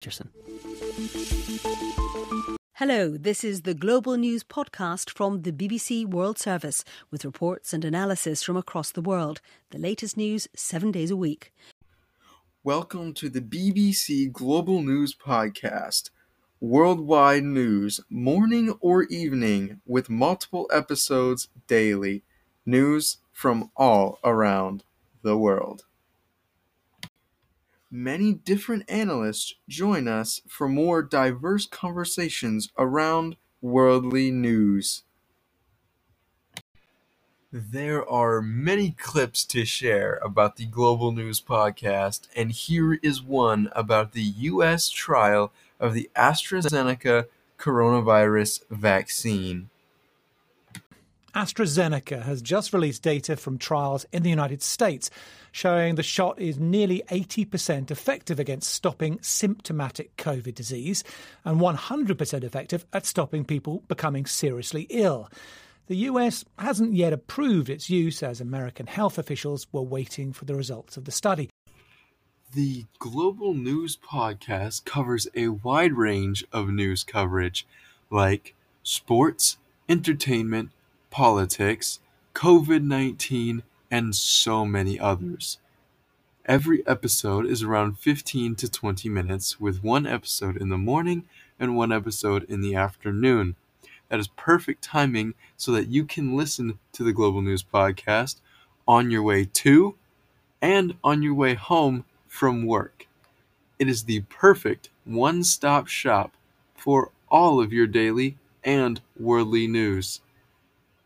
Jason. Hello, this is the Global News Podcast from the BBC World Service with reports and analysis from across the world. The latest news seven days a week. Welcome to the BBC Global News Podcast. Worldwide news, morning or evening, with multiple episodes daily. News from all around the world. Many different analysts join us for more diverse conversations around worldly news. There are many clips to share about the Global News Podcast, and here is one about the U.S. trial of the AstraZeneca coronavirus vaccine. AstraZeneca has just released data from trials in the United States showing the shot is nearly 80% effective against stopping symptomatic COVID disease and 100% effective at stopping people becoming seriously ill. The US hasn't yet approved its use as American health officials were waiting for the results of the study. The Global News Podcast covers a wide range of news coverage like sports, entertainment, politics, COVID 19, and so many others. Every episode is around 15 to 20 minutes, with one episode in the morning and one episode in the afternoon. That is perfect timing so that you can listen to the Global News Podcast on your way to and on your way home from work. It is the perfect one stop shop for all of your daily and worldly news.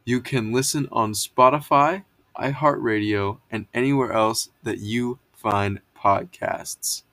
You can listen on Spotify, iHeartRadio, and anywhere else that you find podcasts.